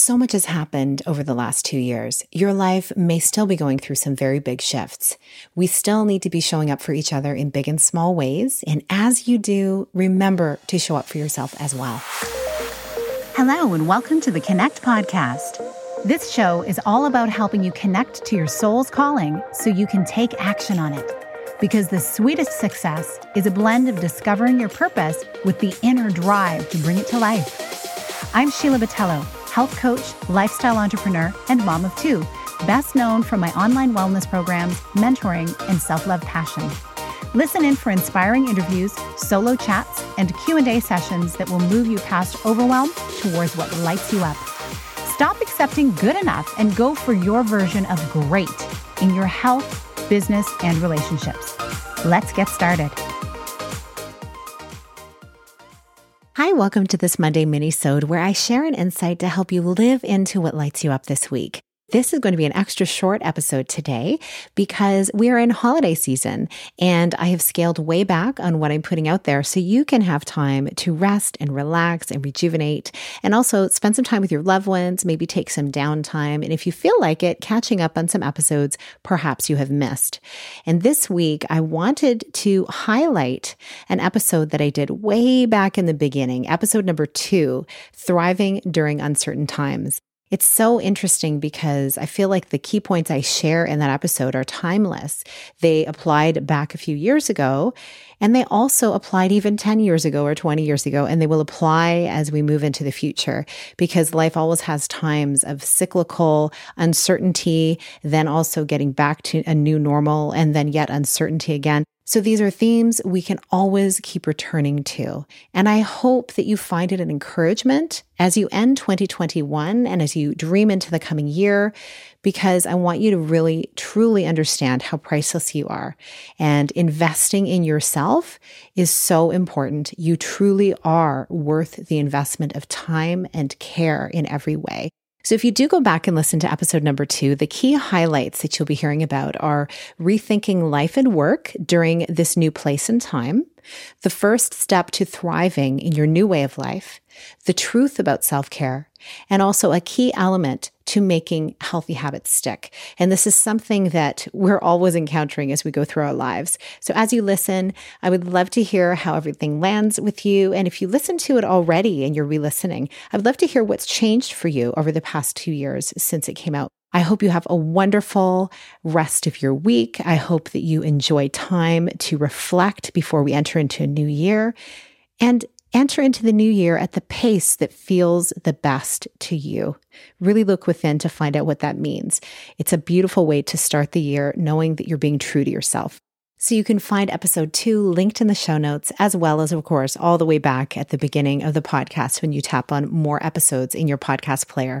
So much has happened over the last two years. Your life may still be going through some very big shifts. We still need to be showing up for each other in big and small ways. And as you do, remember to show up for yourself as well. Hello, and welcome to the Connect Podcast. This show is all about helping you connect to your soul's calling so you can take action on it. Because the sweetest success is a blend of discovering your purpose with the inner drive to bring it to life. I'm Sheila Botelho health coach, lifestyle entrepreneur, and mom of two, best known for my online wellness programs, mentoring, and self-love passion. Listen in for inspiring interviews, solo chats, and Q&A sessions that will move you past overwhelm towards what lights you up. Stop accepting good enough and go for your version of great in your health, business, and relationships. Let's get started. Hi, welcome to this Monday mini-sode where I share an insight to help you live into what lights you up this week. This is going to be an extra short episode today because we are in holiday season and I have scaled way back on what I'm putting out there so you can have time to rest and relax and rejuvenate and also spend some time with your loved ones, maybe take some downtime. And if you feel like it, catching up on some episodes perhaps you have missed. And this week, I wanted to highlight an episode that I did way back in the beginning, episode number two, Thriving During Uncertain Times. It's so interesting because I feel like the key points I share in that episode are timeless. They applied back a few years ago, and they also applied even 10 years ago or 20 years ago, and they will apply as we move into the future because life always has times of cyclical uncertainty, then also getting back to a new normal, and then yet uncertainty again. So these are themes we can always keep returning to. And I hope that you find it an encouragement as you end 2021 and as you dream into the coming year, because I want you to really, truly understand how priceless you are. And investing in yourself is so important. You truly are worth the investment of time and care in every way. So, if you do go back and listen to episode number two, the key highlights that you'll be hearing about are rethinking life and work during this new place and time, the first step to thriving in your new way of life, the truth about self care, and also a key element to making healthy habits stick. And this is something that we're always encountering as we go through our lives. So as you listen, I would love to hear how everything lands with you. And if you listen to it already and you're re listening, I'd love to hear what's changed for you over the past two years since it came out. I hope you have a wonderful rest of your week. I hope that you enjoy time to reflect before we enter into a new year. And enter into the new year at the pace that feels the best to you. Really look within to find out what that means. It's a beautiful way to start the year knowing that you're being true to yourself. So you can find episode two linked in the show notes, as well as, of course, all the way back at the beginning of the podcast when you tap on more episodes in your podcast player.